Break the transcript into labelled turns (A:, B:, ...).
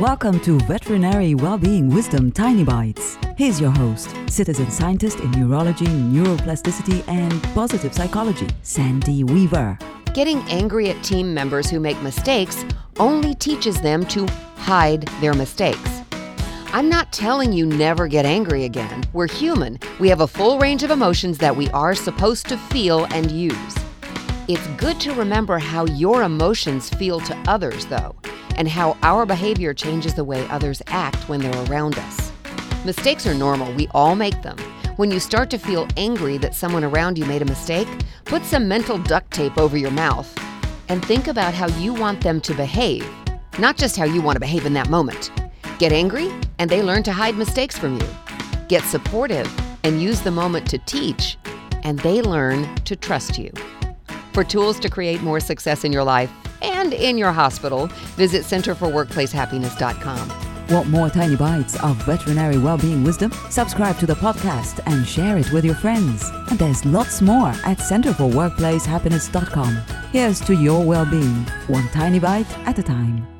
A: Welcome to Veterinary Wellbeing Wisdom Tiny Bites. Here's your host, citizen scientist in neurology, neuroplasticity, and positive psychology, Sandy Weaver.
B: Getting angry at team members who make mistakes only teaches them to hide their mistakes. I'm not telling you never get angry again. We're human. We have a full range of emotions that we are supposed to feel and use. It's good to remember how your emotions feel to others, though, and how our behavior changes the way others act when they're around us. Mistakes are normal, we all make them. When you start to feel angry that someone around you made a mistake, put some mental duct tape over your mouth and think about how you want them to behave, not just how you want to behave in that moment. Get angry, and they learn to hide mistakes from you. Get supportive and use the moment to teach, and they learn to trust you. For tools to create more success in your life and in your hospital, visit centerforworkplacehappiness.com.
A: Want more tiny bites of veterinary well-being wisdom? Subscribe to the podcast and share it with your friends. And there's lots more at centerforworkplacehappiness.com. Here's to your well-being, one tiny bite at a time.